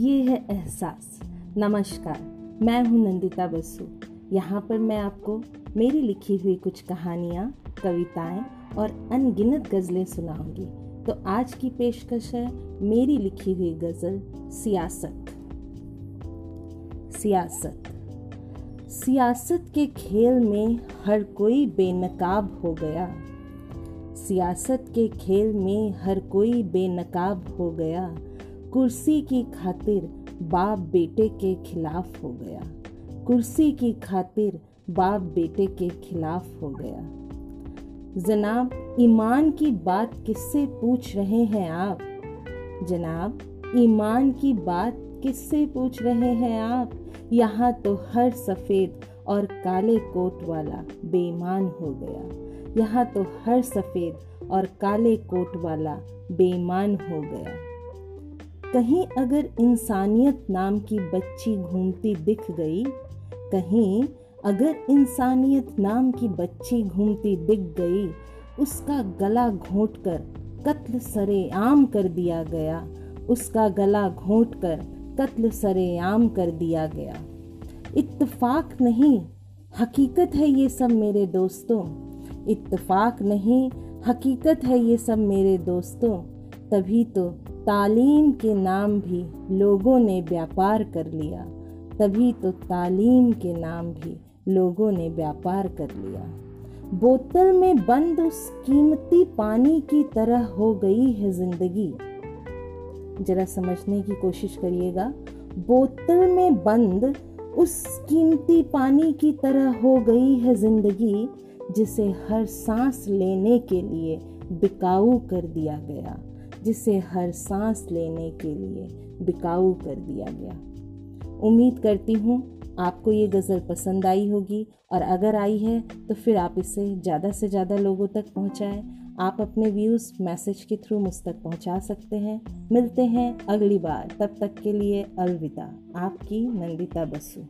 है एहसास। नमस्कार, मैं हूँ नंदिता बसु। यहाँ पर मैं आपको मेरी लिखी हुई कुछ कहानियाँ, कविताएँ और अनगिनत गज़लें सुनाऊँगी। तो आज की पेशकश है मेरी लिखी हुई गज़ल, सियासत। सियासत। सियासत के खेल में हर कोई बेनकाब हो गया। सियासत के खेल में हर कोई बेनकाब हो गया। कुर्सी की खातिर बाप बेटे के खिलाफ हो गया। कुर्सी की खातिर बाप बेटे के खिलाफ हो गया। जनाब, ईमान की बात किससे पूछ रहे हैं आप? जनाब, ईमान की बात किससे पूछ रहे हैं आप? यहाँ तो हर सफ़ेद और काले कोट वाला बेईमान हो गया। यहाँ तो हर सफ़ेद और काले कोट वाला बेईमान हो गया। कहीं अगर इंसानियत नाम की बच्ची घूमती दिख गई, कहीं अगर इंसानियत नाम की बच्ची घूमती दिख गई, उसका गला घोंट कर कत्ल सरे आम कर दिया गया, उसका गला घोंट कर कत्ल सरे आम कर दिया गया। इत्तफाक नहीं, हकीकत है ये सब मेरे दोस्तों। इत्तफाक नहीं, हकीकत है ये सब मेरे दोस्तों। तभी तो तालीम के नाम भी लोगों ने व्यापार कर लिया, तभी तो तालीम के नाम भी लोगों ने व्यापार कर लिया। बोतल में बंद उस कीमती पानी की तरह हो गई है ज़िंदगी। जरा समझने की कोशिश करिएगा, बोतल में बंद उस कीमती पानी की तरह हो गई है ज़िंदगी, जिसे हर सांस लेने के लिए बिकाऊ कर दिया गया। जिसे हर सांस लेने के लिए बिकाऊ कर दिया गया। उम्मीद करती हूँ आपको ये गज़ल पसंद आई होगी और अगर आई है तो फिर आप इसे ज़्यादा से ज़्यादा लोगों तक पहुँचाएँ। आप अपने व्यूज़ मैसेज के थ्रू मुझ तक पहुँचा सकते हैं। मिलते हैं अगली बार। तब तक के लिए अलविदा। आपकी नंदिता बसु।